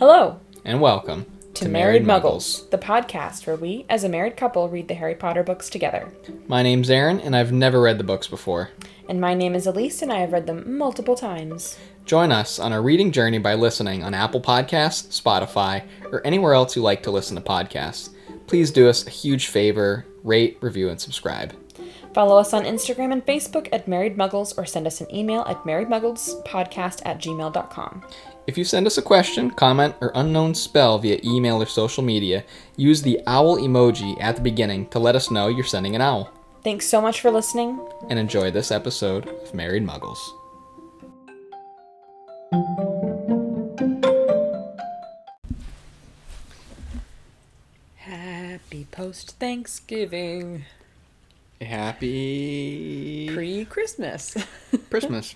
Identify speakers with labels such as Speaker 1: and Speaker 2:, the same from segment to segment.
Speaker 1: Hello
Speaker 2: and welcome
Speaker 1: to, Married Muggles, the podcast where we, as a married couple, read the Harry Potter books together.
Speaker 2: My name's Aaron, and I've never read the books before.
Speaker 1: And my name is Elise, and I have read them multiple times.
Speaker 2: Join us on our reading journey by listening on Apple Podcasts, Spotify, or anywhere else you like to listen to podcasts. Please do us a huge favor rate, review, and subscribe.
Speaker 1: Follow us on Instagram and Facebook at Married Muggles or send us an email at marriedmugglespodcast at gmail.com.
Speaker 2: If you send us a question, comment, or unknown spell via email or social media, use the owl emoji at the beginning to let us know you're sending an owl.
Speaker 1: Thanks so much for listening.
Speaker 2: And enjoy this episode of Married Muggles.
Speaker 1: Happy post Thanksgiving.
Speaker 2: Happy
Speaker 1: Pre Christmas.
Speaker 2: Christmas.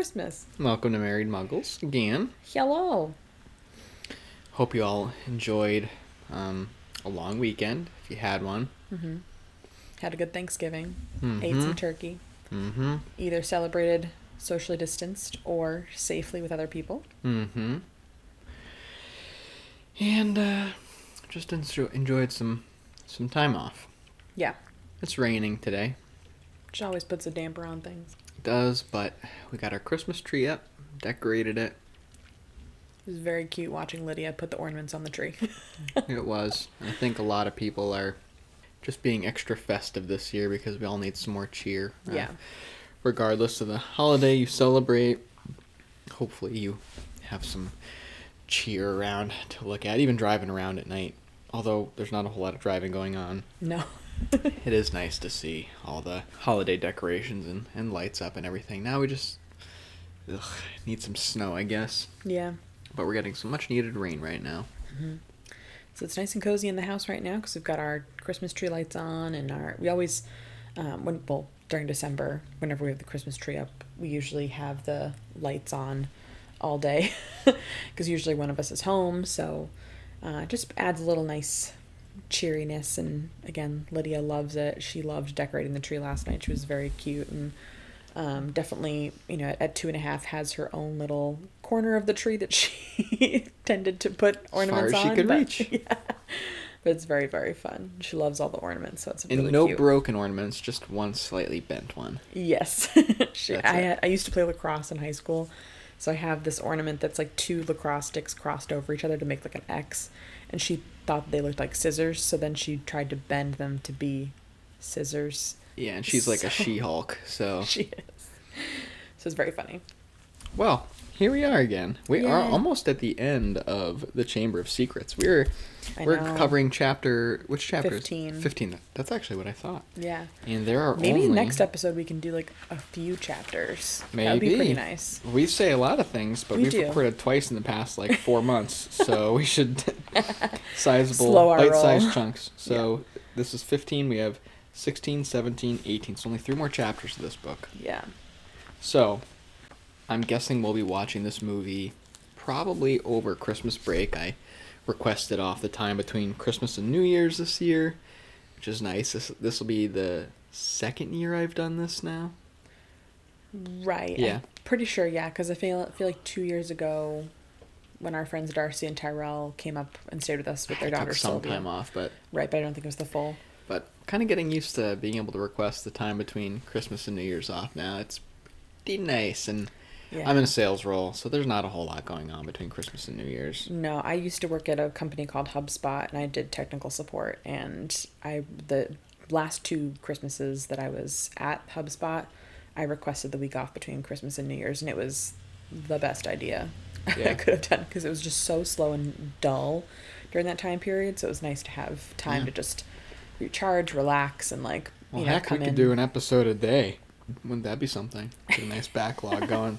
Speaker 1: Christmas.
Speaker 2: Welcome to Married Muggles again.
Speaker 1: Hello.
Speaker 2: Hope you all enjoyed um, a long weekend if you had one.
Speaker 1: Mm-hmm. Had a good Thanksgiving.
Speaker 2: Mhm.
Speaker 1: Ate some turkey.
Speaker 2: Mm-hmm.
Speaker 1: Either celebrated socially distanced or safely with other people.
Speaker 2: Mm-hmm. And uh, just enjo- enjoyed some some time off.
Speaker 1: Yeah.
Speaker 2: It's raining today.
Speaker 1: Which always puts a damper on things.
Speaker 2: Does, but we got our Christmas tree up, decorated it.
Speaker 1: It was very cute watching Lydia put the ornaments on the tree.
Speaker 2: It was. I think a lot of people are just being extra festive this year because we all need some more cheer. Uh,
Speaker 1: yeah.
Speaker 2: regardless of the holiday you celebrate, hopefully you have some cheer around to look at, even driving around at night. Although there's not a whole lot of driving going on,
Speaker 1: No.
Speaker 2: it is nice to see all the holiday decorations and, and lights up and everything. Now we just ugh, need some snow, I guess.
Speaker 1: yeah.
Speaker 2: But we're getting some much needed rain right now.
Speaker 1: So it's nice and cozy in the house right now because we've got our Christmas tree lights on and our we always um, when well during December whenever we have the Christmas tree up we usually have the lights on all day because usually one of us is home so uh, it just adds a little nice cheeriness and again Lydia loves it she loved decorating the tree last night she was very cute and um, definitely you know at two and a half has her own little corner of the tree that she tended to put ornaments on.
Speaker 2: as she could
Speaker 1: but-
Speaker 2: reach.
Speaker 1: yeah. but it's very very fun she loves all the ornaments so it's
Speaker 2: And
Speaker 1: really
Speaker 2: no
Speaker 1: cute
Speaker 2: broken ornaments, just one slightly bent one.
Speaker 1: yes she, I, I used to play lacrosse in high school so i have this ornament that's like two lacrosse sticks crossed over each other to make like an x and she thought they looked like scissors so then she tried to bend them to be scissors.
Speaker 2: Yeah, and she's like a She-Hulk, so
Speaker 1: she is. So it's very funny.
Speaker 2: Well, here we are again. We are almost at the end of the Chamber of Secrets. We're
Speaker 1: I
Speaker 2: we're
Speaker 1: know.
Speaker 2: covering chapter which chapter?
Speaker 1: 15.
Speaker 2: Fifteen. That's actually what I thought.
Speaker 1: yeah
Speaker 2: And there are
Speaker 1: maybe
Speaker 2: only,
Speaker 1: next episode we can do like a few chapters Maybe that would be pretty nice
Speaker 2: We say a lot of things, but
Speaker 1: We
Speaker 2: have recorded twice in the past like four months, so we should sizable
Speaker 1: Slow our roll.
Speaker 2: bite-sized chunks. So this is fifteen. We have 16, 17, 18. So only three more chapters of this book.
Speaker 1: yeah
Speaker 2: So, I'm guessing we'll be watching this movie probably over Christmas break. I requested off the time between Christmas and New Year's this year, which is nice. This this will be the second year I've done this now.
Speaker 1: Right.
Speaker 2: Yeah.
Speaker 1: I'm pretty sure, yeah, because I feel feel like two years ago, when our friends Darcy and Tyrell came up and stayed with us with their
Speaker 2: I
Speaker 1: daughter
Speaker 2: took some
Speaker 1: Sylvia.
Speaker 2: time off, but
Speaker 1: Right, but I don't think it was the full.
Speaker 2: but kind of getting used to being able to request the time between Christmas and New Year's off now. It's pretty nice, and
Speaker 1: Yeah.
Speaker 2: I'm in a sales role, so there's not a whole lot going on between Christmas and New Year's.
Speaker 1: No, I used to work at a company called HubSpot, and I did technical support. And I the last two Christmases that I was at HubSpot, I requested the week off between Christmas and New Year's, and it was the best idea I could have done because it was just so slow and dull during that time period. So it was nice to have time
Speaker 2: Yeah.
Speaker 1: to just recharge, relax, and like
Speaker 2: Well,
Speaker 1: you know
Speaker 2: heck, we could
Speaker 1: in.
Speaker 2: do an episode a day. Wouldn't that be something? Get a nice backlog going.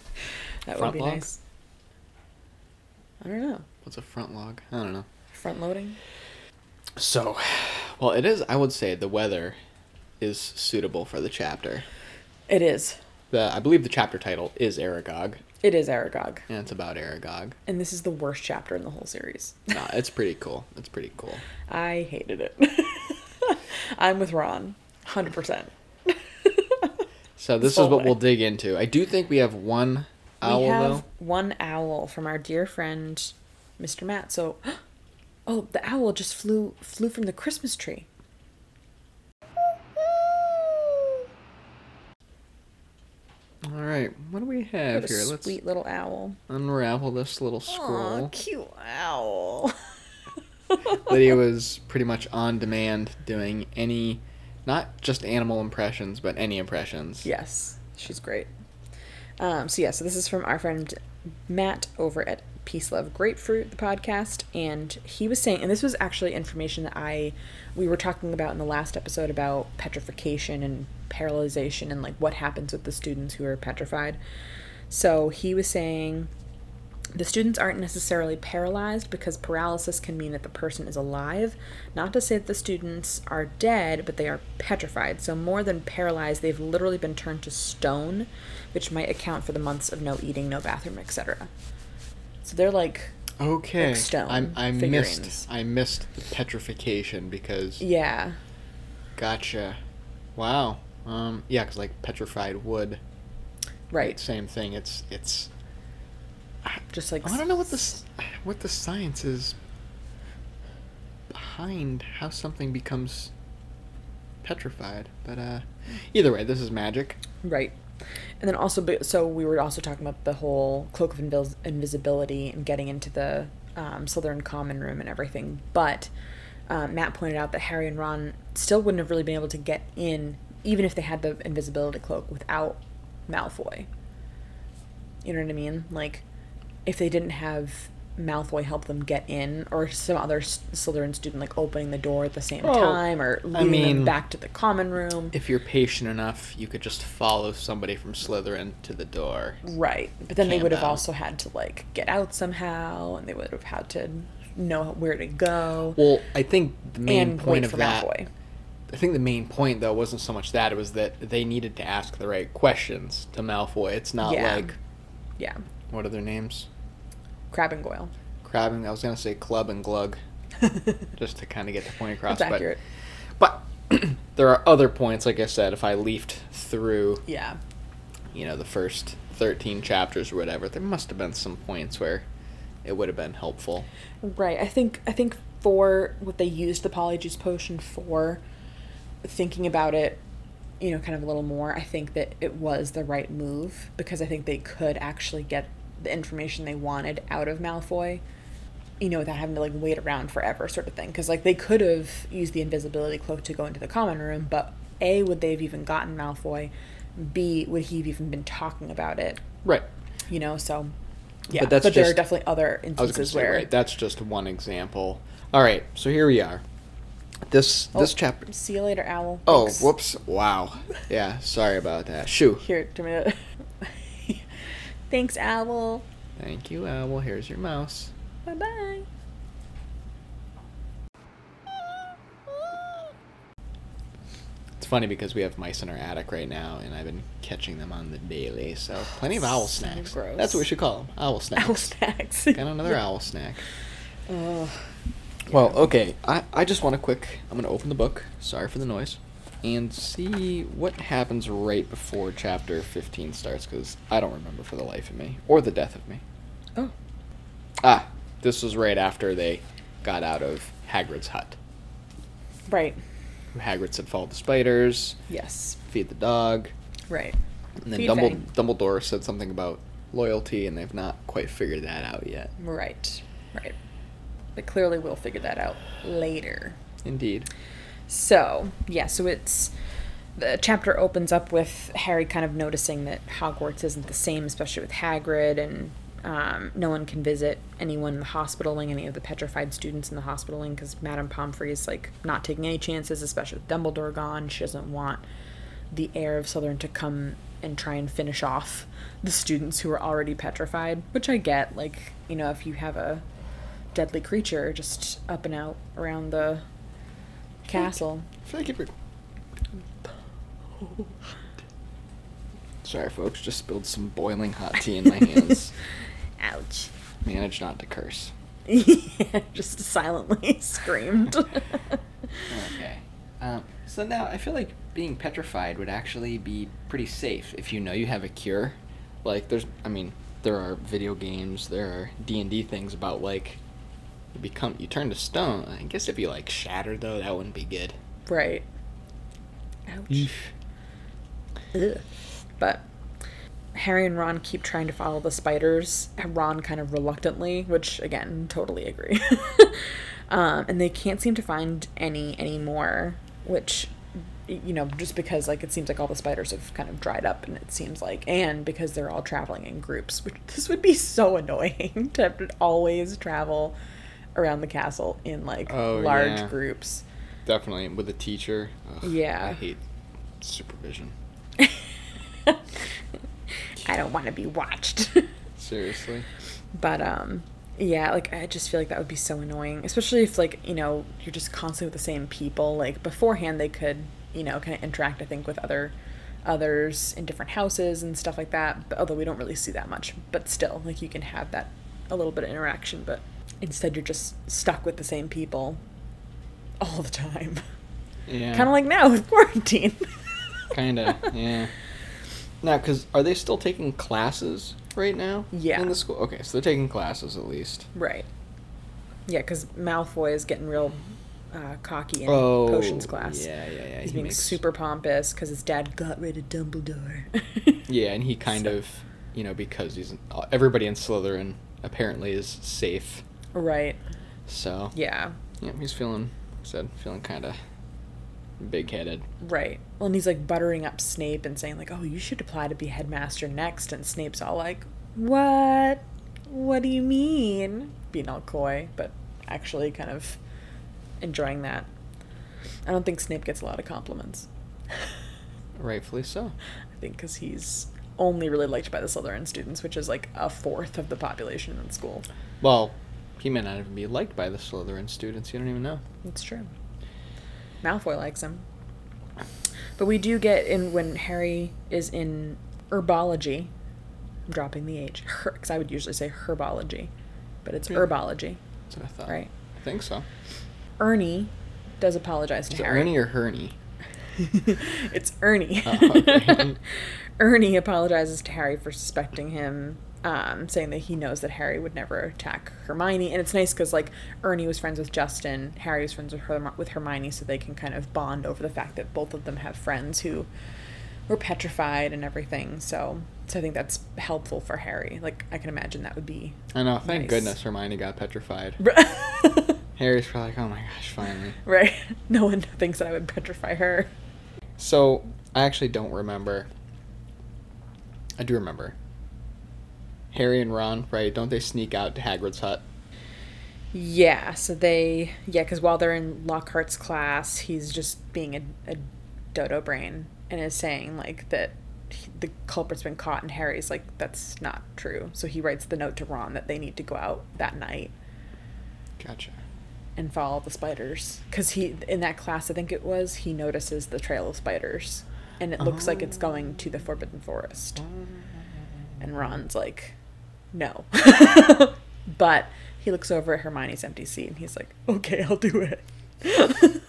Speaker 1: that would be
Speaker 2: log?
Speaker 1: nice. I don't know.
Speaker 2: What's a front log? I don't know.
Speaker 1: Front loading.
Speaker 2: So, well, it is. I would say the weather is suitable for the chapter.
Speaker 1: It is.
Speaker 2: The I believe the chapter title is Aragog,
Speaker 1: It is Aragog,
Speaker 2: and it's about Aragog.
Speaker 1: and this is the worst chapter in the whole series.
Speaker 2: No, it's pretty cool. It's pretty cool.
Speaker 1: I hated it. I'm with Ron, hundred percent.
Speaker 2: So this
Speaker 1: This
Speaker 2: is what
Speaker 1: whole
Speaker 2: we'll dig into. I do think we have one owl
Speaker 1: we have
Speaker 2: though.
Speaker 1: one owl from our dear friend Mr. Matt. So, oh, the owl just flew flew from the Christmas tree.
Speaker 2: All right, what do we have
Speaker 1: What
Speaker 2: here? Let's
Speaker 1: sweet little owl.
Speaker 2: unravel this little scroll.
Speaker 1: cute owl.
Speaker 2: Lydia was pretty much on demand doing any, not just animal impressions, but any impressions.
Speaker 1: Yes, she's great. Um, so yeah, so this is from our friend Matt over at Peace Love Grapefruit, the podcast, and he was saying, and this was actually information that I we were talking about in the last episode about petrification and paralyzation and like what happens with the students who are petrified. So he was saying the students aren't necessarily paralyzed because paralysis can mean that the person is alive. Not to say that the students are dead, but they are petrified. So, more than paralyzed, they've literally been turned to stone, which might account for the months of no eating, no bathroom, etc. So, they're like,
Speaker 2: Okay.
Speaker 1: Like stone
Speaker 2: I'm, I missed. I missed the petrification because.
Speaker 1: yeah,
Speaker 2: Gotcha. Wow. Um. Yeah, because like petrified wood.
Speaker 1: right.
Speaker 2: Same thing. It's it's.
Speaker 1: Just like,
Speaker 2: I don't know what the what the science is behind how something becomes petrified, but uh, either way, this is magic.
Speaker 1: Right. And then also, so we were also talking about the whole cloak of invis- invisibility and getting into the um, Slytherin common room and everything. But um, Matt pointed out that Harry and Ron still wouldn't have really been able to get in, even if they had the invisibility cloak, without Malfoy. You know what I mean? Like, if they didn't have Malfoy help them get in, or some other Slytherin student like opening the door at the same
Speaker 2: Oh,
Speaker 1: time, or
Speaker 2: I
Speaker 1: leading them back to the common room.
Speaker 2: If you're patient enough, you could just follow somebody from Slytherin to the door.
Speaker 1: Right. But then they would have also had to like get out somehow and they would have had to know where to go
Speaker 2: Well, I think the main point of that.
Speaker 1: Malfoy.
Speaker 2: I think the main point though wasn't so much that it was that they needed to ask the right questions to Malfoy. It's not
Speaker 1: Yeah.
Speaker 2: like
Speaker 1: Yeah.
Speaker 2: what are their names?
Speaker 1: Crabbe and Goyle.
Speaker 2: Crabbe and I was gonna say Club and Glug, just to kind of get the point across.
Speaker 1: That's
Speaker 2: but
Speaker 1: accurate.
Speaker 2: but there are other points. Like I said, if I leafed through,
Speaker 1: Yeah.
Speaker 2: you know, the first thirteen chapters or whatever, there must have been some points where it would have been helpful.
Speaker 1: Right. I think I think for what they used the polyjuice potion for, thinking about it, you know, kind of a little more, I think that it was the right move because I think they could actually get the information they wanted out of Malfoy, you know, without having to like wait around forever, sort of thing. Because like they could have used the invisibility cloak to go into the common room, but a would they have even gotten Malfoy? B would he have even been talking about it?
Speaker 2: Right.
Speaker 1: You know, so yeah.
Speaker 2: But that's
Speaker 1: there are
Speaker 2: just-
Speaker 1: definitely other instances
Speaker 2: say
Speaker 1: where
Speaker 2: right. That's just one example. All right. So here we are. This oh, this
Speaker 1: Oh,
Speaker 2: chapter.
Speaker 1: See you later, owl.
Speaker 2: Oh,
Speaker 1: Thanks.
Speaker 2: whoops! Wow. Yeah. Sorry about that. Shoo.
Speaker 1: Here, do me. Thanks, owl.
Speaker 2: Thank you, Owl. Here's your mouse.
Speaker 1: Bye bye.
Speaker 2: It's funny because we have mice in our attic right now, and I've been catching them on the daily. So plenty of owl
Speaker 1: So
Speaker 2: snacks.
Speaker 1: gross.
Speaker 2: That's what we should call them. Owl snacks.
Speaker 1: Owl snacks.
Speaker 2: Got another owl snack.
Speaker 1: Ugh.
Speaker 2: Well, okay. I, I just want a quick. I'm gonna open the book. Sorry for the noise, and see what happens right before chapter 15 starts, because I don't remember for the life of me, or the death of me.
Speaker 1: Oh,
Speaker 2: Ah, this was right after they got out of Hagrid's hut.
Speaker 1: right.
Speaker 2: Hagrid said, "Follow the spiders,
Speaker 1: Yes.
Speaker 2: feed the dog."
Speaker 1: Right.
Speaker 2: And then Dumbledore, Dumbledore said something about loyalty, and they've not quite figured that out yet.
Speaker 1: Right. Right. But clearly we'll figure that out later.
Speaker 2: Indeed.
Speaker 1: So, yeah, so it's the chapter opens up with Harry kind of noticing that Hogwarts isn't the same, especially with Hagrid, and um, no one can visit anyone in the hospital wing, any of the petrified students in the hospital wing, because Madame Pomfrey is like not taking any chances, especially with Dumbledore gone. She doesn't want the heir of Slytherin to come and try and finish off the students who are already petrified, which I get. Like, you know, if you have a deadly creature just up and out around the castle.
Speaker 2: I feel like you're... Sorry, folks. Just spilled some boiling hot tea in my hands.
Speaker 1: Ouch.
Speaker 2: Managed not to curse.
Speaker 1: yeah, just silently screamed.
Speaker 2: Okay. Um, so now I feel like being petrified would actually be pretty safe if you know you have a cure. Like there's, I mean, there are video games, there are D and D things about like you become you turn to stone. I guess if you like shattered though, that wouldn't be good.
Speaker 1: Right. Ouch. Ugh. But Harry and Ron keep trying to follow the spiders. Ron kind of reluctantly, which again, totally agree. um, and they can't seem to find any anymore, which you know, just because like it seems like all the spiders have kind of dried up, and it seems like, and because they're all traveling in groups, which this would be so annoying to have to always travel around the castle in like
Speaker 2: Oh,
Speaker 1: large
Speaker 2: yeah.
Speaker 1: groups.
Speaker 2: Definitely with a teacher. Ugh,
Speaker 1: Yeah.
Speaker 2: I hate supervision.
Speaker 1: I don't want to be watched.
Speaker 2: Seriously.
Speaker 1: but um yeah, like I just feel like that would be so annoying, especially if like, you know, you're just constantly with the same people. Like beforehand they could, you know, kind of interact I think with other others in different houses and stuff like that. But although we don't really see that much, but still like you can have that a little bit of interaction, but instead you're just stuck with the same people all the time.
Speaker 2: Yeah.
Speaker 1: Kind of like now with quarantine.
Speaker 2: Kinda. yeah. Now, because are they still taking classes right now?
Speaker 1: Yeah.
Speaker 2: In the school. Okay, so they're taking classes at least.
Speaker 1: Right. Yeah, because Malfoy is getting real uh, cocky in
Speaker 2: oh.
Speaker 1: potions class.
Speaker 2: Yeah, yeah, yeah.
Speaker 1: He's
Speaker 2: he
Speaker 1: being
Speaker 2: makes-
Speaker 1: super pompous because his dad got rid of Dumbledore.
Speaker 2: Yeah, and he kind
Speaker 1: So-
Speaker 2: of, you know, because he's everybody in Slytherin apparently is safe.
Speaker 1: Right.
Speaker 2: So
Speaker 1: Yeah.
Speaker 2: yeah, he's feeling, like I said, feeling kind of big-headed.
Speaker 1: Right. Well, and he's like buttering up Snape and saying like, "Oh, you should apply to be headmaster next." And Snape's all like, "What? What do you mean?" Being all coy, but actually kind of enjoying that. I don't think Snape gets a lot of compliments.
Speaker 2: Rightfully so.
Speaker 1: I think because he's only really liked by the Slytherin students, which is like a fourth of the population in school.
Speaker 2: Well, he may not even be liked by the Slytherin students. You don't even know.
Speaker 1: It's true. Malfoy likes him. But we do get in when Harry is in herbology. I'm dropping the H. Because I would usually say herbology. But it's
Speaker 2: Yeah.
Speaker 1: herbology,
Speaker 2: That's what I thought.
Speaker 1: right?
Speaker 2: I think so.
Speaker 1: Ernie does apologize to
Speaker 2: Is
Speaker 1: Harry.
Speaker 2: Ernie or Herney?
Speaker 1: it's Ernie.
Speaker 2: Oh, okay.
Speaker 1: Ernie apologizes to Harry for suspecting him, um, saying that he knows that Harry would never attack Hermione. And it's nice because like Ernie was friends with Justin, Harry was friends with her with Hermione, so they can kind of bond over the fact that both of them have friends who were petrified and everything. So, so I think that's helpful for Harry. Like I can imagine that would be.
Speaker 2: I know. Thank
Speaker 1: Nice.
Speaker 2: goodness Hermione got petrified. Harry's probably like, oh my gosh, finally.
Speaker 1: right. No one thinks that I would petrify her.
Speaker 2: So I actually don't remember. I do remember. Harry and Ron, right? Don't they sneak out to Hagrid's hut?
Speaker 1: Yeah, so they yeah, because while they're in Lockhart's class, he's just being a, a dodo brain and is saying like that he, the culprit's been caught, and Harry's like that's not true. So he writes the note to Ron that they need to go out that night
Speaker 2: Gotcha.
Speaker 1: and follow the spiders because he in that class I think it was he notices the trail of spiders and it looks like it's oh. going to the Forbidden Forest, and Ron's like, no, but he looks over at Hermione's empty seat and he's like, okay, I'll do it.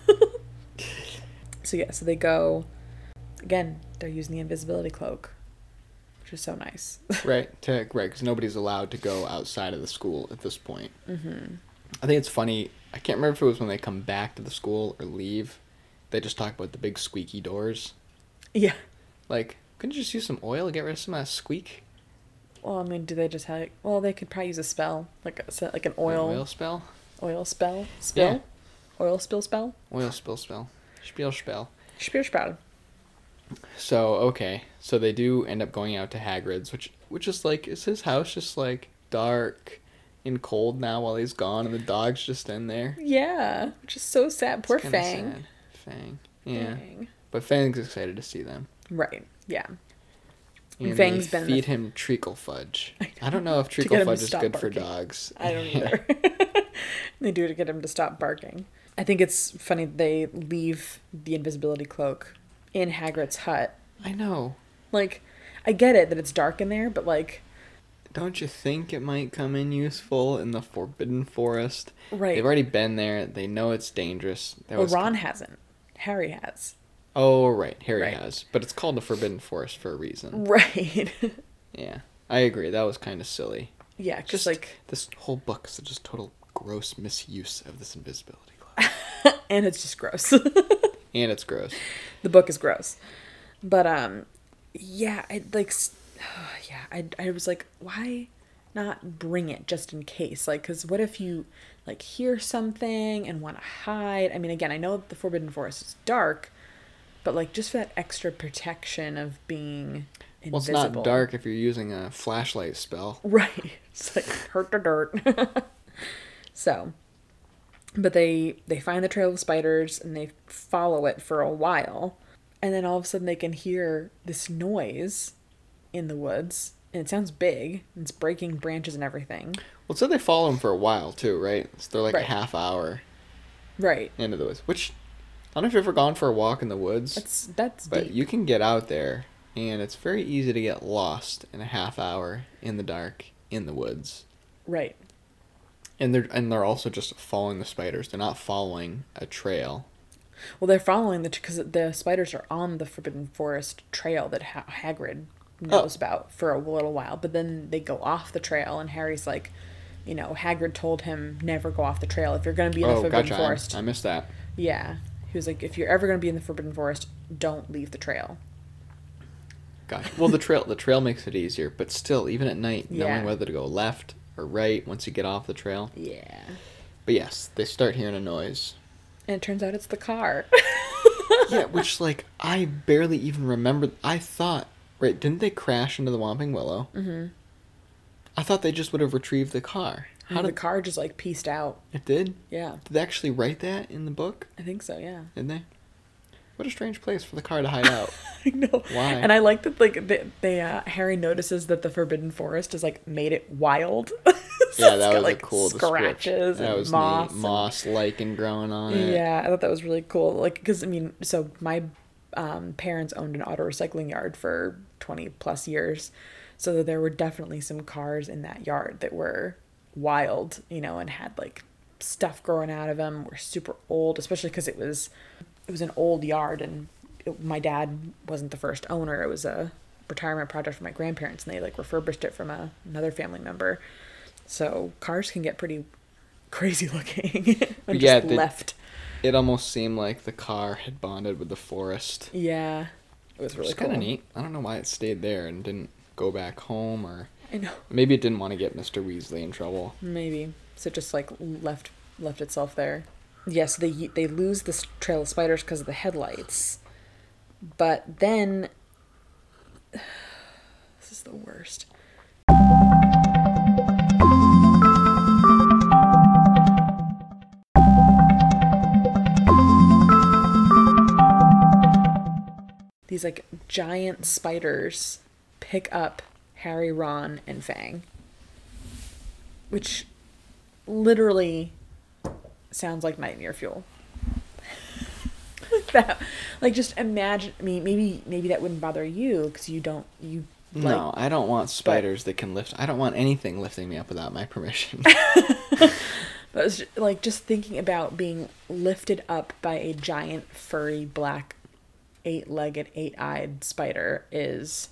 Speaker 1: so yeah, so they go again. They're using the invisibility cloak, which is so nice.
Speaker 2: right, to, right, because nobody's allowed to go outside of the school at this point. Mm-hmm. I think it's funny. I can't remember if it was when they come back to the school or leave. They just talk about the big squeaky doors.
Speaker 1: yeah.
Speaker 2: Like, couldn't you just use some oil to get rid of some of that squeak?
Speaker 1: Well, I mean, do they just have? Well, they could probably use a spell, like a, like an
Speaker 2: An
Speaker 1: oil
Speaker 2: oil spell?
Speaker 1: oil spell spill, oil spill spell.
Speaker 2: Oil spill spell. Spiel spell.
Speaker 1: Spearspell.
Speaker 2: So okay, so they do end up going out to Hagrid's, which which is like is his house just like dark and cold now while he's gone, and the dog's just in there.
Speaker 1: Yeah, which is so sad. Poor Fang.
Speaker 2: sad. Fang. Yeah,
Speaker 1: Fang.
Speaker 2: but Fang's excited to see them.
Speaker 1: Right. Yeah.
Speaker 2: And they
Speaker 1: been the-
Speaker 2: feed him treacle fudge. I don't know if treacle
Speaker 1: get him to
Speaker 2: fudge is good for dogs.
Speaker 1: I don't either. they do it to get him to stop barking. I think it's funny they leave the invisibility cloak in Hagrid's hut.
Speaker 2: I know.
Speaker 1: Like, I get it that it's dark in there, but like,
Speaker 2: Don't you think it might come in useful in the Forbidden Forest?
Speaker 1: right.
Speaker 2: They've already been there. They know it's dangerous. That
Speaker 1: well,
Speaker 2: was
Speaker 1: Ron hasn't. Harry has.
Speaker 2: Oh right, Harry
Speaker 1: Right.
Speaker 2: has, but it's called the Forbidden Forest for a reason.
Speaker 1: Right.
Speaker 2: Yeah, I agree. That was kind of silly.
Speaker 1: yeah,
Speaker 2: Just
Speaker 1: like,
Speaker 2: this whole book is just total gross misuse of this invisibility cloak.
Speaker 1: and it's just gross.
Speaker 2: and it's gross.
Speaker 1: the book is gross. But um yeah, I like s- yeah, I I was like why not bring it just in case? Like cuz what if you like hear something and want to hide? I mean, again, I know the Forbidden Forest is dark, but like just for that extra protection of being
Speaker 2: Well, it's not dark if you're using a flashlight spell.
Speaker 1: Right. It's like hurt the dirt. so, but they they find the trail of spiders and they follow it for a while, and then all of a sudden they can hear this noise in the woods, and it sounds big. And it's breaking branches and everything.
Speaker 2: Well, so they follow him for a while too, right? So they're like
Speaker 1: Right.
Speaker 2: a half hour
Speaker 1: Right.
Speaker 2: into the woods. Which don't know if you've ever gone for a walk in the woods,
Speaker 1: That's that's
Speaker 2: but
Speaker 1: deep.
Speaker 2: you can get out there, and it's very easy to get lost in a half hour in the dark in the woods.
Speaker 1: right.
Speaker 2: And they're and they're also just following the spiders. They're not following a trail.
Speaker 1: Well, they're following the because the spiders are on the Forbidden Forest trail that ha- Hagrid oh. knows about for a little while, but then they go off the trail, and Harry's like, you know, Hagrid told him never go off the trail if you're going to be in the
Speaker 2: oh,
Speaker 1: Forbidden
Speaker 2: gotcha. I-
Speaker 1: Forest.
Speaker 2: I missed that.
Speaker 1: Yeah, he was like, if you're ever going to be in the Forbidden Forest, don't leave the trail.
Speaker 2: Gotcha. Well, the trail the trail makes it easier, but still, even at night,
Speaker 1: Yeah.
Speaker 2: knowing whether to go left or right once you get off the trail.
Speaker 1: Yeah,
Speaker 2: But yes, they start hearing a noise.
Speaker 1: and it turns out it's the car.
Speaker 2: yeah, which like I barely even remember. I thought, right? Didn't they crash into the Whomping Willow? Mm-hmm. I thought they just would have retrieved the car. How did the
Speaker 1: car just like pieced out?
Speaker 2: it did?
Speaker 1: Yeah,
Speaker 2: Did they actually write that in the book?
Speaker 1: I think so. Yeah.
Speaker 2: Didn't they? What a strange place for the car to hide out.
Speaker 1: I know.
Speaker 2: Why?
Speaker 1: And I like that like they, they uh, Harry notices that the Forbidden Forest has like made it wild. So
Speaker 2: yeah,
Speaker 1: it's
Speaker 2: that
Speaker 1: got,
Speaker 2: was
Speaker 1: like
Speaker 2: a cool
Speaker 1: scratches.
Speaker 2: That
Speaker 1: and
Speaker 2: was
Speaker 1: moss.
Speaker 2: neat.
Speaker 1: and-
Speaker 2: Moss lichen growing on it.
Speaker 1: Yeah, I thought that was really cool. Like, because I mean, so my um, parents owned an auto recycling yard for twenty plus years, so there were definitely some cars in that yard that were wild, you know, and had like stuff growing out of them. Were super old, especially because it was it was an old yard, and it, my dad wasn't the first owner. It was a retirement project for my grandparents, and they like refurbished it from a, another family member. So cars can get pretty crazy looking
Speaker 2: Yeah,
Speaker 1: just
Speaker 2: they-
Speaker 1: left.
Speaker 2: It almost seemed like the car had bonded with the forest.
Speaker 1: Yeah, it was really
Speaker 2: is kind of neat. I don't know why it stayed there and didn't go back home, or
Speaker 1: I know,
Speaker 2: maybe it didn't want to get Mr. Weasley in trouble.
Speaker 1: maybe so. it Just like left left itself there. Yes, they they lose this trail of spiders because of the headlights, but then this is the worst. These like giant spiders pick up Harry, Ron, and Fang, which literally sounds like nightmare fuel. like that, like just imagine. I mean, maybe maybe that wouldn't bother you because you don't you like
Speaker 2: no, I don't want spiders that can lift. I don't want anything lifting me up without my permission.
Speaker 1: But it's ju- like just thinking about being lifted up by a giant furry black eight-legged, eight-eyed spider is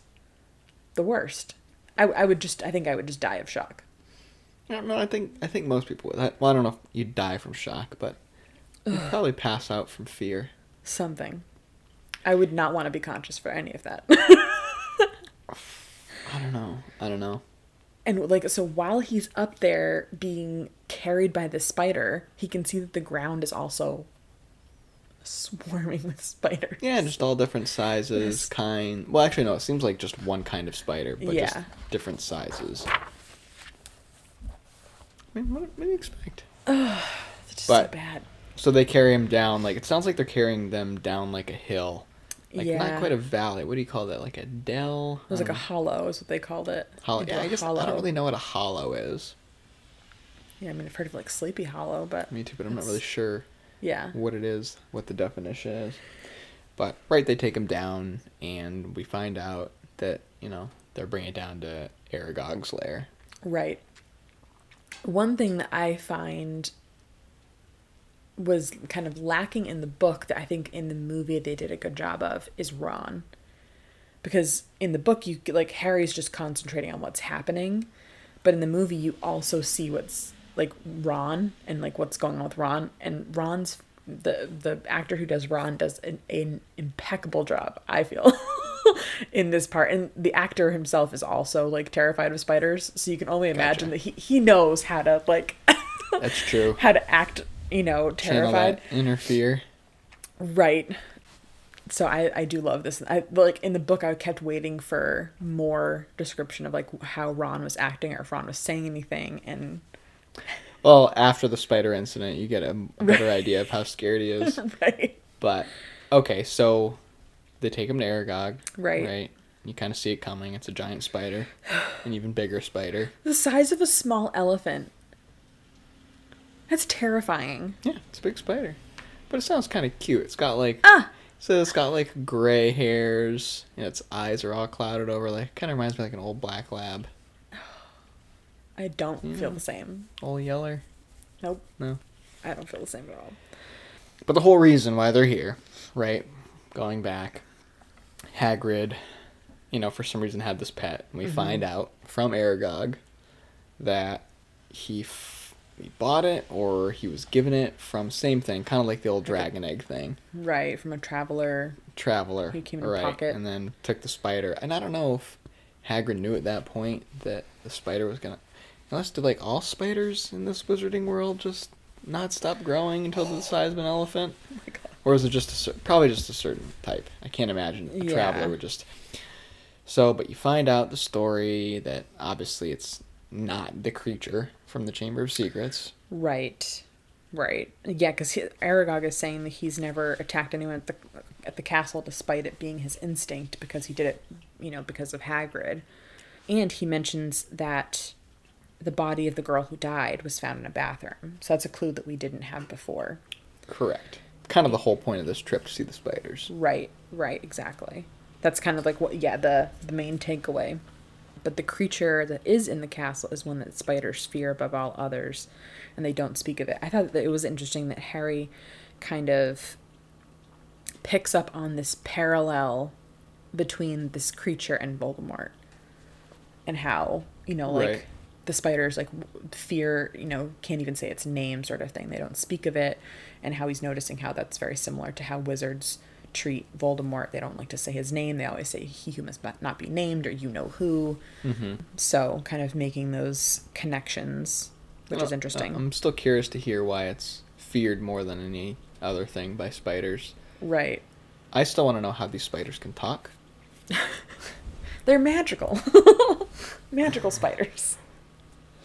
Speaker 1: the worst. I, I would just I think I would just die of shock.
Speaker 2: Yeah, no, I think I think most people would. I, well, I don't know if you'd die from shock, but you'd probably pass out from fear.
Speaker 1: Something. I would not want to be conscious for any of that.
Speaker 2: I don't know. I don't know.
Speaker 1: and like so while he's up there being carried by the spider, he can see that the ground is also swarming with spiders.
Speaker 2: Yeah, just all different sizes,
Speaker 1: Yes.
Speaker 2: kind. Well, actually, no. It seems like just one kind of spider, but just different sizes. I mean, what, what do you expect?
Speaker 1: It's just
Speaker 2: But-
Speaker 1: so bad.
Speaker 2: So they carry him down. Like it sounds like they're carrying them down like a hill, like
Speaker 1: Yeah.
Speaker 2: not quite a valley. What do you call that? Like a dell?
Speaker 1: It was like a
Speaker 2: Um,
Speaker 1: hollow, is what they called it.
Speaker 2: hollow. Yeah, I guess I don't really know what a hollow is.
Speaker 1: Yeah, I mean, I've heard of like Sleepy Hollow, but
Speaker 2: Me too, but I'm not really sure
Speaker 1: yeah,
Speaker 2: what it is, what the definition is. But right, they take him down, and we find out that you know they're bringing it down to Aragog's lair.
Speaker 1: right. One thing that I find was kind of lacking in the book that I think in the movie they did a good job of is Ron. Because in the book you like Harry's just concentrating on what's happening, but in the movie you also see what's like Ron and like what's going on with Ron and Ron's the the actor who does Ron does an, an impeccable job. I feel. in this part and the actor himself is also like terrified of spiders so you can only imagine
Speaker 2: Gotcha.
Speaker 1: that he, he knows how to like
Speaker 2: That's true.
Speaker 1: how to act you know terrified
Speaker 2: interfere.
Speaker 1: Right. So I, I do love this. I like in the book I kept waiting for more description of like how Ron was acting or if Ron was saying anything and
Speaker 2: Well, after the spider incident, you get a better idea of how scared he is.
Speaker 1: right.
Speaker 2: But okay, so they take him to Aragog.
Speaker 1: Right.
Speaker 2: Right. You kind of see it coming. It's a giant spider, an even bigger spider.
Speaker 1: The size of a small elephant. That's terrifying.
Speaker 2: Yeah, it's a big spider, but it sounds kind of cute. It's got like
Speaker 1: Ah,
Speaker 2: so it's got like gray hairs. And its eyes are all clouded over. Like kind of reminds me of like an old black lab.
Speaker 1: I don't feel the same.
Speaker 2: Old yeller.
Speaker 1: Nope.
Speaker 2: No.
Speaker 1: I don't feel the same at all.
Speaker 2: But the whole reason why they're here, right? Going back, Hagrid, you know, for some reason had this pet. And we mm-hmm. find out from Aragog that he f- he bought it or he was given it from same thing, kind of like the old dragon egg thing.
Speaker 1: Right, from a traveler.
Speaker 2: Traveler,
Speaker 1: He came in
Speaker 2: right?
Speaker 1: pocket.
Speaker 2: And then took the spider. And I don't know if Hagrid knew at that point that the spider was gonna. Unless did like all spiders in this wizarding world just not stop growing until the size of an elephant?
Speaker 1: Oh my god.
Speaker 2: Or is it just a cer- probably just a certain type? I can't imagine a
Speaker 1: Yeah.
Speaker 2: traveler would just. So, but you find out the story that obviously it's not the creature from the Chamber of Secrets.
Speaker 1: Right. Right. Yeah, because Aragog is saying that he's never attacked anyone at the at the castle, despite it being his instinct, because he did it, you know, because of Hagrid. And he mentions that the body of the girl who died was found in a bathroom. So that's a clue that we didn't have before.
Speaker 2: Correct. Kind of the whole point of this trip to see the spiders.
Speaker 1: Right. Right. Exactly. That's kind of like what. Yeah. The the main takeaway. But the creature that is in the castle is one that spiders fear above all others, and they don't speak of it. I thought that it was interesting that Harry kind of picks up on this parallel between this creature and Voldemort, and how you know like
Speaker 2: Right.
Speaker 1: The spiders like fear you know can't even say its name sort of thing. They don't speak of it, and how he's noticing how that's very similar to how wizards treat Voldemort. They don't like to say his name. They always say he who must not be named or you know who.
Speaker 2: Mm-hmm.
Speaker 1: So kind of making those connections, which is interesting.
Speaker 2: I'm still curious to hear why it's feared more than any other thing by spiders.
Speaker 1: right.
Speaker 2: I still want to know how these spiders can talk.
Speaker 1: They're magical. magical spiders.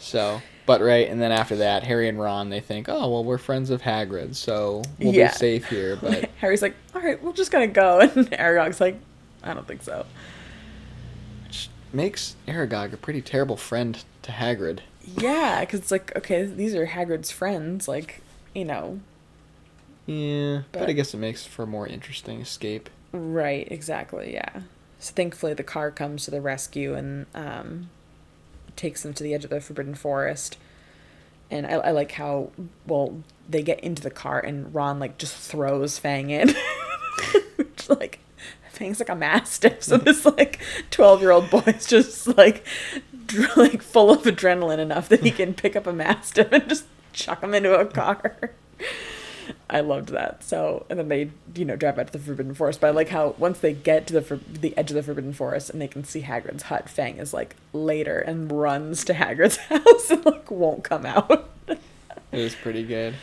Speaker 2: So, but right, and then after that, Harry and Ron they think, oh well, we're friends of Hagrid, so we'll
Speaker 1: Yeah.
Speaker 2: be safe here. But
Speaker 1: Harry's like, all right, we're just gonna go, and Aragog's like, I don't think so.
Speaker 2: which makes Aragog a pretty terrible friend to Hagrid.
Speaker 1: Yeah, because it's like, okay, these are Hagrid's friends, like, you know,
Speaker 2: Yeah, but,
Speaker 1: But-
Speaker 2: I guess it makes for a more interesting escape.
Speaker 1: Right, exactly, yeah. So thankfully the car comes to the rescue and um, takes them to the edge of the Forbidden Forest. And I, I like how, well, they get into the car and Ron, like, just throws Fang in. Which, like, Fang's like a mastiff. So mm-hmm. this, like, 12 year old boy is just, like, dr- like, full of adrenaline enough that he can pick up a mastiff and just chuck him into a car. I loved that. So, and then they, you know, drive out to the Forbidden Forest. But I like how once they get to the for- the edge of the Forbidden Forest and they can see Hagrid's hut, Fang is like later and runs to Hagrid's house and like won't come out.
Speaker 2: It was pretty good.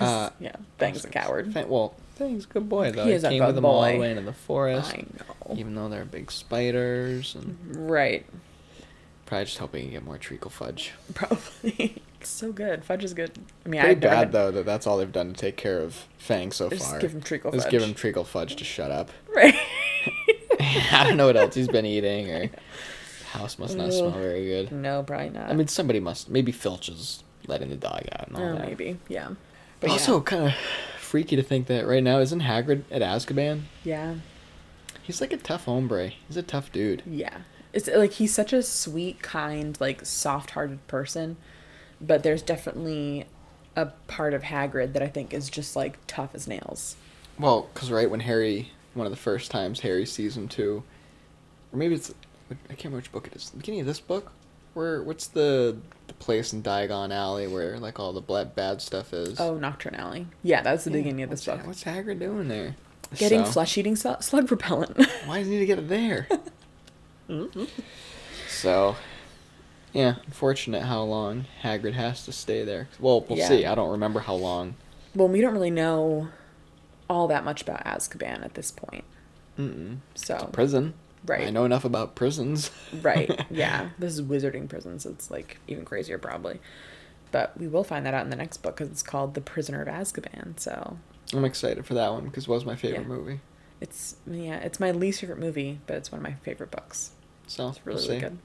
Speaker 2: Uh,
Speaker 1: yeah, Fang's a coward.
Speaker 2: Fang, well, Fang's a good boy though.
Speaker 1: He is a
Speaker 2: came
Speaker 1: good
Speaker 2: with them all the way into the forest,
Speaker 1: I know.
Speaker 2: even though they're big spiders, and
Speaker 1: Right.
Speaker 2: probably just hoping you get more treacle fudge.
Speaker 1: Probably. it's so good. Fudge is good. I mean,
Speaker 2: Pretty
Speaker 1: never
Speaker 2: bad though that that's all they've done to take care of Fang so
Speaker 1: Just
Speaker 2: far.
Speaker 1: give him treacle
Speaker 2: Just
Speaker 1: fudge.
Speaker 2: give him treacle fudge to shut up.
Speaker 1: Right.
Speaker 2: I don't know what else he's been eating, or house must not smell very good.
Speaker 1: no, probably not.
Speaker 2: I mean, somebody must. Maybe Filch is letting the dog out and all
Speaker 1: oh,
Speaker 2: that.
Speaker 1: maybe. Yeah.
Speaker 2: But also, kind of freaky to think that right now isn't Hagrid at Azkaban?
Speaker 1: yeah.
Speaker 2: He's like a tough hombre. He's a tough dude.
Speaker 1: Yeah. It's like he's such a sweet, kind, like soft-hearted person, but there's definitely a part of Hagrid that I think is just like tough as nails.
Speaker 2: Well, because right when Harry, one of the first times Harry sees him too, or maybe it's, I can't remember which book it is. The beginning of this book, Where what's the the place in Diagon Alley where like all the black bad stuff is?
Speaker 1: Oh, Knockturn Alley. Yeah, that's the
Speaker 2: Yeah,
Speaker 1: beginning of this book.
Speaker 2: What's Hagrid doing there?
Speaker 1: Getting
Speaker 2: So,
Speaker 1: flesh-eating sl- slug repellent.
Speaker 2: Why does he need to get it there? Mm-hmm. so, yeah, unfortunate how long Hagrid has to stay there. Well, we'll
Speaker 1: Yeah.
Speaker 2: see. I don't remember how long.
Speaker 1: well, we don't really know all that much about Azkaban at this point.
Speaker 2: Mm-mm.
Speaker 1: So,
Speaker 2: Prison.
Speaker 1: Right.
Speaker 2: I know enough about prisons.
Speaker 1: right. Yeah. This is wizarding prisons. so it's like even crazier probably. But we will find that out in the next book because it's called The Prisoner of Azkaban. So
Speaker 2: I'm excited for that one because it was my favorite
Speaker 1: Yeah.
Speaker 2: movie.
Speaker 1: it's yeah, it's my least favorite movie, but it's one of my favorite books.
Speaker 2: So
Speaker 1: It's really,
Speaker 2: we'll
Speaker 1: really good.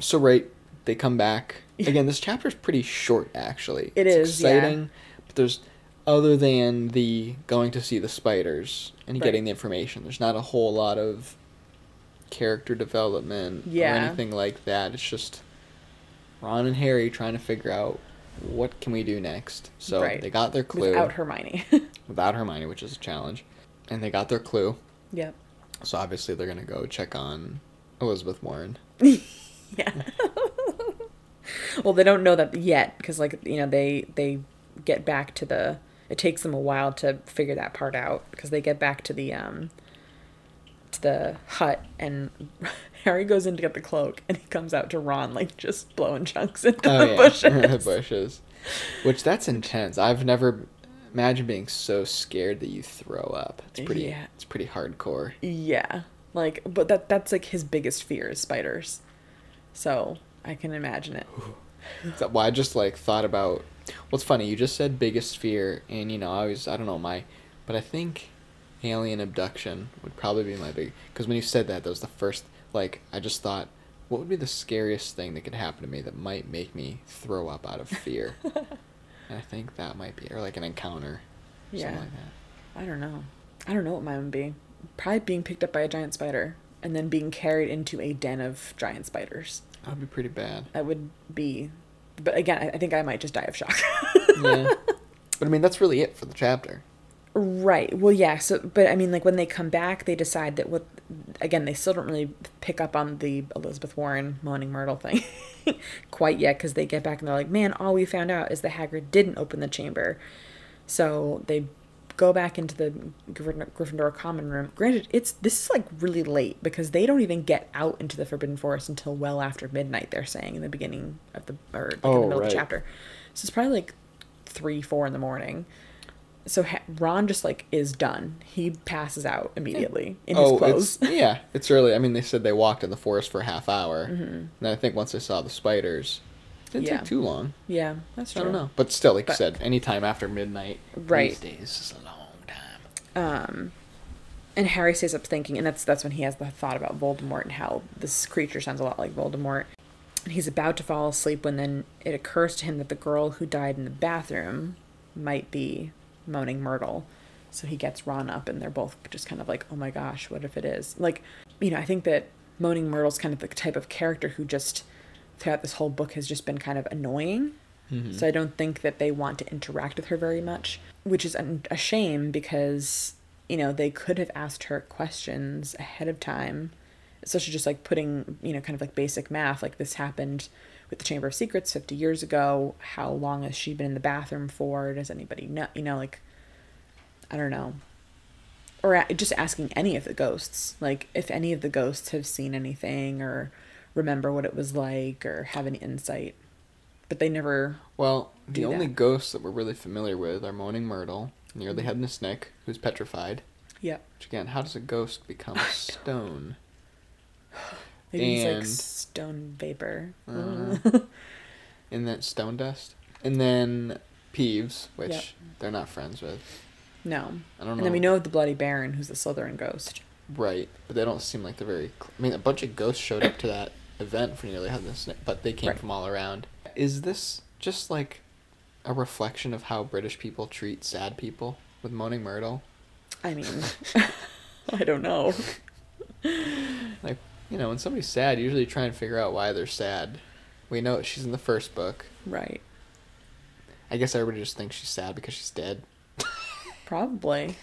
Speaker 2: So right, they come back again. This chapter is pretty short, actually.
Speaker 1: It
Speaker 2: It's
Speaker 1: is, yeah.
Speaker 2: exciting, but there's other than the going to see the spiders and
Speaker 1: Right.
Speaker 2: getting the information. There's not a whole lot of character development
Speaker 1: Yeah.
Speaker 2: or anything like that. It's just Ron and Harry trying to figure out what can we do next. So
Speaker 1: Right.
Speaker 2: they got their clue
Speaker 1: Without Hermione.
Speaker 2: without Hermione, which is a challenge, and they got their clue.
Speaker 1: yep.
Speaker 2: So obviously they're gonna go check on Elizabeth Warren.
Speaker 1: Yeah. well, they don't know that yet because, like, you know, they they get back to the. It takes them a while to figure that part out because they get back to the um to the hut and Harry goes in to get the cloak and he comes out to Ron like just blowing chunks into
Speaker 2: Oh
Speaker 1: the
Speaker 2: yeah,
Speaker 1: bushes.
Speaker 2: the bushes. Which that's intense. I've never imagined being so scared that you throw up. It's pretty.
Speaker 1: Yeah.
Speaker 2: It's pretty hardcore.
Speaker 1: Yeah, like, but that that's like his biggest fear is spiders. So I can imagine it.
Speaker 2: Well, I just like thought about. What's funny? You just said biggest fear, and you know, I was I don't know my, but I think alien abduction would probably be my big. Because when you said that, that was the first. Like I just thought, what would be the scariest thing that could happen to me that might make me throw up out of fear? and I think that might be, or like an encounter.
Speaker 1: Yeah.
Speaker 2: Something like that.
Speaker 1: I don't know. I don't know what mine would be. Probably being picked up by a giant spider and then being carried into a den of giant spiders.
Speaker 2: That would be pretty bad.
Speaker 1: That would be. But again, I- I think I might just die of shock.
Speaker 2: yeah. But I mean, that's really it for the chapter.
Speaker 1: Right. Well, yeah. So, but I mean, like when they come back, they decide that what. Again, they still don't really pick up on the Elizabeth Warren moaning Myrtle thing quite yet because they get back and they're like, man, all we found out is that Hagrid didn't open the chamber. So they go back into the Gryffindor, common room. Granted, it's this is like really late because they don't even get out into the Forbidden Forest until well after midnight. They're saying in the beginning of the or like in
Speaker 2: Oh,
Speaker 1: the middle of the chapter. So it's probably like three, four in the morning. So ha- Ron just like is done. He passes out immediately in his clothes.
Speaker 2: Oh, it's yeah, it's early. I mean, they said they walked in the forest for a half hour,
Speaker 1: Mm-hmm.
Speaker 2: and I think once they saw the spiders, didn't
Speaker 1: Yeah.
Speaker 2: take too long.
Speaker 1: yeah, that's true.
Speaker 2: I don't know, but still, like
Speaker 1: But-
Speaker 2: you said, anytime after midnight
Speaker 1: Right.
Speaker 2: these days is a long time.
Speaker 1: Um, and Harry stays up thinking, and that's that's when he has the thought about Voldemort and how this creature sounds a lot like Voldemort. And he's about to fall asleep when then it occurs to him that the girl who died in the bathroom might be Moaning Myrtle. So he gets Ron up, and they're both just kind of like, "Oh my gosh, what if it is?" Like, you know, I think that Moaning Myrtle's kind of the type of character who just throughout this whole book has just been kind of annoying. Mm-hmm. So I don't think that they want to interact with her very much, which is an, a shame because you know they could have asked her questions ahead of time, especially just like putting you know kind of like basic math like this happened with the Chamber of Secrets fifty years ago. How long has she been in the bathroom for? Does anybody know? You know, like I don't know. Or just asking any of the ghosts, like if any of the ghosts have seen anything or remember what it was like or have any insight. But they never
Speaker 2: Well, the only
Speaker 1: that.
Speaker 2: ghosts that we're really familiar with are Moaning Myrtle, nearly
Speaker 1: Mm-hmm.
Speaker 2: headless Nick, who's petrified.
Speaker 1: Yep.
Speaker 2: Which again, how does a ghost become stone?
Speaker 1: Maybe he's like stone vapor.
Speaker 2: Uh, and then stone dust, and then Peeves, which
Speaker 1: Yep.
Speaker 2: they're not friends with.
Speaker 1: no.
Speaker 2: I don't know.
Speaker 1: And then we know of the Bloody Baron, who's the Slytherin ghost.
Speaker 2: Right, but they don't seem like they're very. cl- I mean, a bunch of ghosts showed up to that event for nearly headless Nick, but they came
Speaker 1: Right.
Speaker 2: from all around. Is this just like a reflection of how British people treat sad people with Moaning Myrtle?
Speaker 1: I mean, I don't know.
Speaker 2: Like, you know, when somebody's sad, you usually try and figure out why they're sad. We know she's in the first book.
Speaker 1: Right.
Speaker 2: I guess everybody just thinks she's sad because she's dead.
Speaker 1: Probably.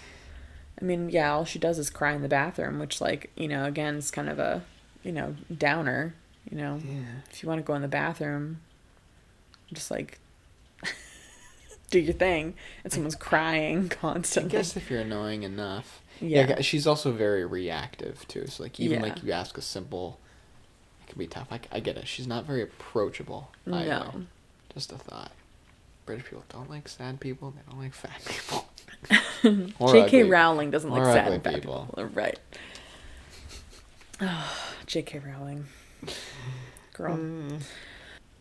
Speaker 1: I mean, yeah, all she does is cry in the bathroom, which, like, you know, again, is kind of a, you know, downer. You know,
Speaker 2: Yeah.
Speaker 1: if you want to go in the bathroom, just like do your thing, and someone's crying constantly.
Speaker 2: I guess if you're annoying enough.
Speaker 1: Yeah.
Speaker 2: Yeah. she's also very reactive too. So like even
Speaker 1: Yeah.
Speaker 2: like you ask a simple, it can be tough. I, I get it. She's not very approachable. either.
Speaker 1: No.
Speaker 2: Just a thought. British people don't like sad people. They don't like fat people.
Speaker 1: J.K.
Speaker 2: ugly-
Speaker 1: Rowling doesn't like sad
Speaker 2: ugly
Speaker 1: and fat
Speaker 2: people.
Speaker 1: people. Right. J.K. Rowling. Girl.
Speaker 2: Mm.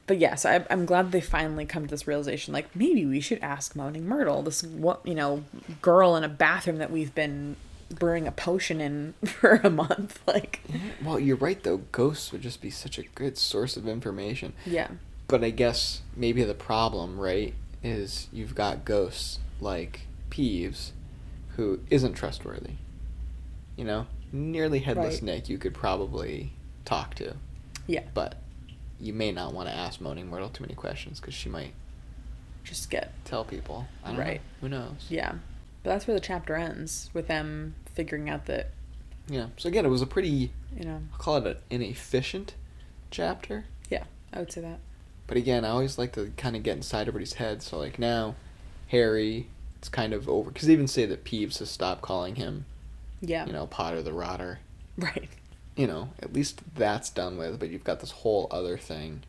Speaker 1: But yeah, so I, I'm glad they finally come to this realization. Like maybe we should ask Moaning Myrtle, this what you know, girl in a bathroom that we've been brewing a potion in for a month. Like,
Speaker 2: Well, you're right though. Ghosts would just be such a good source of information.
Speaker 1: yeah,
Speaker 2: But I guess maybe the problem, right, is you've got ghosts like Peeves, who isn't trustworthy. You know, nearly headless
Speaker 1: Right.
Speaker 2: Nick you could probably talk to,
Speaker 1: yeah,
Speaker 2: but you may not want to ask Moaning Myrtle too many questions because she might
Speaker 1: just get
Speaker 2: tell people. I don't know.
Speaker 1: Right.
Speaker 2: Who knows?
Speaker 1: yeah. But that's where the chapter ends with them figuring out that
Speaker 2: Yeah. So again, it was a pretty,
Speaker 1: you know,
Speaker 2: I'll call it an inefficient chapter.
Speaker 1: yeah, I would say that.
Speaker 2: But again, I always like to kind of get inside everybody's head. So like now, Harry, it's kind of over because they even say that Peeves has stopped calling him,
Speaker 1: Yeah,
Speaker 2: you know, Potter the Rotter.
Speaker 1: right.
Speaker 2: You know, at least that's done with. But you've got this whole other thing.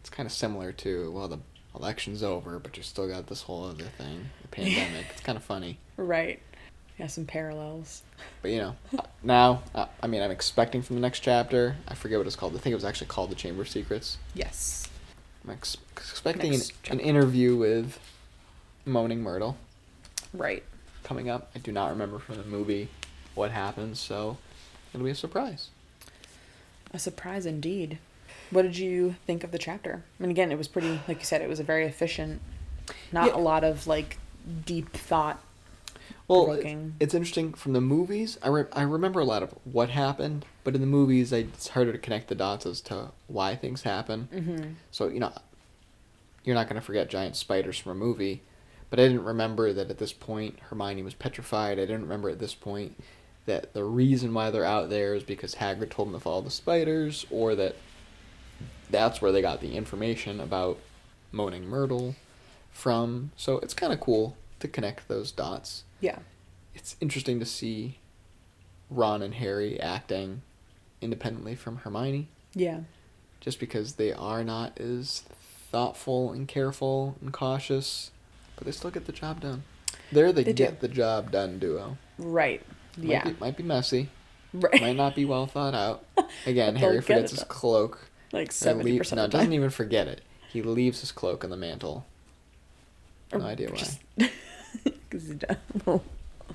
Speaker 2: It's kind of similar to well, the election's over, but you've still got this whole other thing, the pandemic. it's kind of funny.
Speaker 1: Right. Yeah, some parallels.
Speaker 2: But you know, uh, now uh, I mean, I'm expecting from the next chapter. I forget what it's called. I think it was actually called the Chamber of Secrets.
Speaker 1: Yes.
Speaker 2: I'm ex- expecting an, an interview with Moaning Myrtle.
Speaker 1: Right.
Speaker 2: coming up. I do not remember from the movie what happens, so it'll be a surprise.
Speaker 1: A surprise indeed. What did you think of the chapter? I mean, again, it was pretty, like you said, it was a very efficient, not
Speaker 2: Yeah.
Speaker 1: a lot of like deep thought.
Speaker 2: Well,
Speaker 1: Provoking.
Speaker 2: it's interesting from the movies. I, re- I remember a lot of what happened, but in the movies, I, it's harder to connect the dots as to why things happen.
Speaker 1: Mm-hmm.
Speaker 2: So you know, you're not going to forget giant spiders from a movie, but I didn't remember that at this point Hermione was petrified. I didn't remember at this point that the reason why they're out there is because Hagrid told them to follow the spiders, or that that's where they got the information about Moaning Myrtle from. So it's kind of cool to connect those dots.
Speaker 1: Yeah.
Speaker 2: It's interesting to see Ron and Harry acting independently from Hermione
Speaker 1: Yeah.
Speaker 2: just because they are not as thoughtful and careful and cautious, but they still get the job done. They're the
Speaker 1: They do.
Speaker 2: get the job done duo.
Speaker 1: Right.
Speaker 2: Might
Speaker 1: yeah.
Speaker 2: be, might be messy.
Speaker 1: right.
Speaker 2: Might not be well thought out. Again, Harry forgets his cloak.
Speaker 1: like
Speaker 2: and
Speaker 1: seventy
Speaker 2: leave-
Speaker 1: percent
Speaker 2: No,
Speaker 1: of
Speaker 2: doesn't even forget it. He leaves his cloak on the mantle. No
Speaker 1: Or
Speaker 2: idea why.
Speaker 1: 'cause he's oh,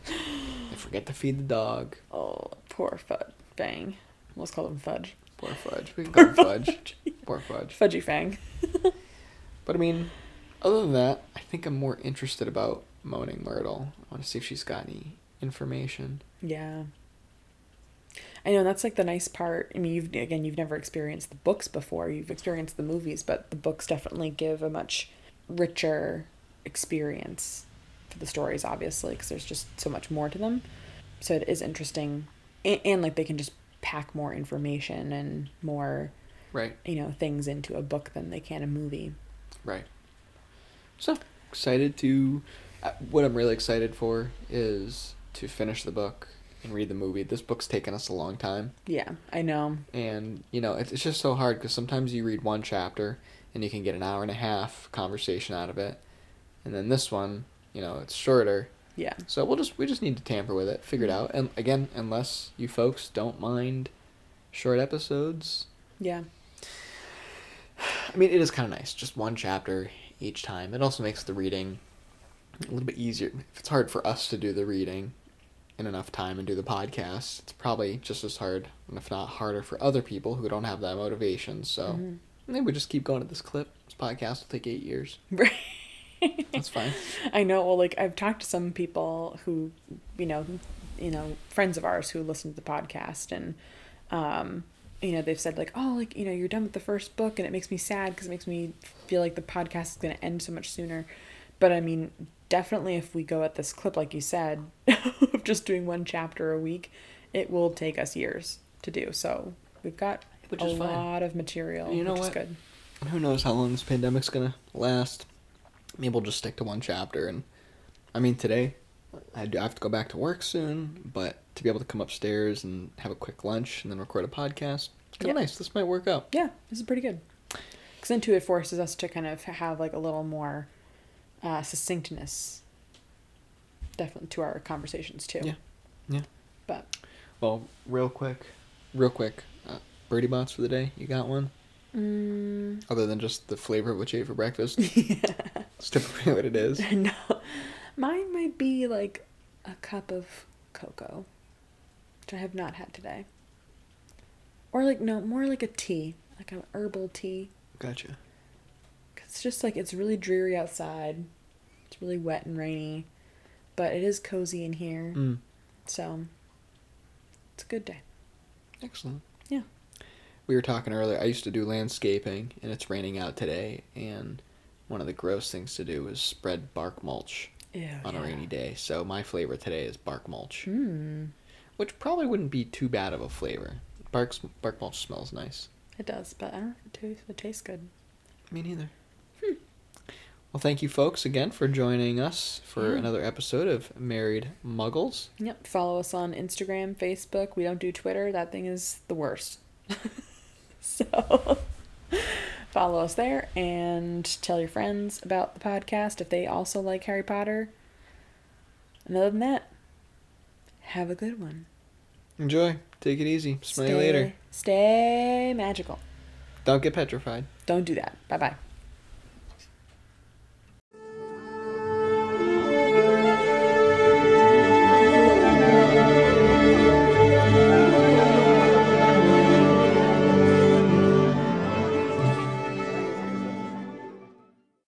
Speaker 2: They forget to feed the dog.
Speaker 1: oh, poor Fudge. Fang. Let's call him Fudge.
Speaker 2: Poor Fudge. We can call him Fudge. Poor Fudge.
Speaker 1: Fudgy Fang.
Speaker 2: But I mean, other than that, I think I'm more interested about Moaning Myrtle. I want to see if she's got any information.
Speaker 1: Yeah. I know that's like the nice part. I mean, you've again, you've never experienced the books before. You've experienced the movies, but the books definitely give a much richer experience to the stories, obviously, because there's just so much more to them. So it is interesting, and, and like they can just pack more information and more,
Speaker 2: Right.
Speaker 1: you know, things into a book than they can a movie.
Speaker 2: Right. So excited to. Uh, what I'm really excited for is to finish the book and read the movie. This book's taken us a long time,
Speaker 1: Yeah, I know.
Speaker 2: and you know it's it's just so hard because sometimes you read one chapter and you can get an hour and a half conversation out of it, and then this one, you know, it's shorter.
Speaker 1: Yeah,
Speaker 2: So we'll just we just need to tamper with it, figure it mm-hmm. out, and again, unless you folks don't mind short episodes,
Speaker 1: yeah,
Speaker 2: I mean, it is kind of nice. Just one chapter each time. It also makes the reading a little bit easier. If it's hard for us to do the reading in enough time and do the podcast, it's probably just as hard, and if not harder, for other people who don't have that motivation. So
Speaker 1: Mhm.
Speaker 2: maybe we just keep going at this clip. This podcast will take eight years.
Speaker 1: right.
Speaker 2: That's fine.
Speaker 1: I know. Well, like I've talked to some people who, you know, you know, friends of ours who listen to the podcast, and, um, you know, they've said like, oh, like you know, you're done with the first book, and it makes me sad because it makes me feel like the podcast is gonna end so much sooner. But I mean, definitely, if we go at this clip, like you said, just doing one chapter a week, it will take us years to do. So we've got
Speaker 2: Which
Speaker 1: a
Speaker 2: is fine.
Speaker 1: lot of material.
Speaker 2: You know
Speaker 1: which
Speaker 2: what?
Speaker 1: Is good.
Speaker 2: Who knows how long this pandemic's gonna last? Maybe we'll just stick to one chapter. And I mean, today I do have to go back to work soon, but to be able to come upstairs and have a quick lunch and then record a podcast, it's kind of
Speaker 1: Yeah.
Speaker 2: nice. This might work out.
Speaker 1: Yeah, this is pretty good. Because then too, it forces us to kind of have like a little more uh, succinctness, definitely to our conversations too.
Speaker 2: Yeah. Yeah.
Speaker 1: But
Speaker 2: Well, real quick, real quick, uh, Bertie Bott's for the day. You got one?
Speaker 1: mm,
Speaker 2: Other than just the flavor of what you ate for breakfast?
Speaker 1: yeah,
Speaker 2: It's typically what it is.
Speaker 1: no, mine might be like a cup of cocoa, which I have not had today. Or like no, more like a tea, like an herbal tea.
Speaker 2: Gotcha.
Speaker 1: 'Cause it's just like it's really dreary outside. It's really wet and rainy, but it is cozy in here.
Speaker 2: Mm.
Speaker 1: So it's a good day.
Speaker 2: Excellent.
Speaker 1: Yeah.
Speaker 2: We were talking earlier. I used to do landscaping, and it's raining out today. And one of the gross things to do is spread bark mulch
Speaker 1: Ew,
Speaker 2: on a rainy day. So my flavor today is bark mulch,
Speaker 1: Hmm.
Speaker 2: which probably wouldn't be too bad of a flavor. Bark bark mulch smells nice.
Speaker 1: It does, but I don't know if it tastes, it tastes good.
Speaker 2: Me neither. Well, thank you, folks, again for joining us for
Speaker 1: Yeah.
Speaker 2: another episode of Married Muggles.
Speaker 1: Yep. Follow us on Instagram, Facebook. We don't do Twitter. That thing is the worst. so follow us there and tell your friends about the podcast if they also like Harry Potter. And other than that, have a good one.
Speaker 2: Enjoy. Take it easy. Smell you later.
Speaker 1: Stay magical.
Speaker 2: Don't get petrified.
Speaker 1: Don't do that. Bye bye.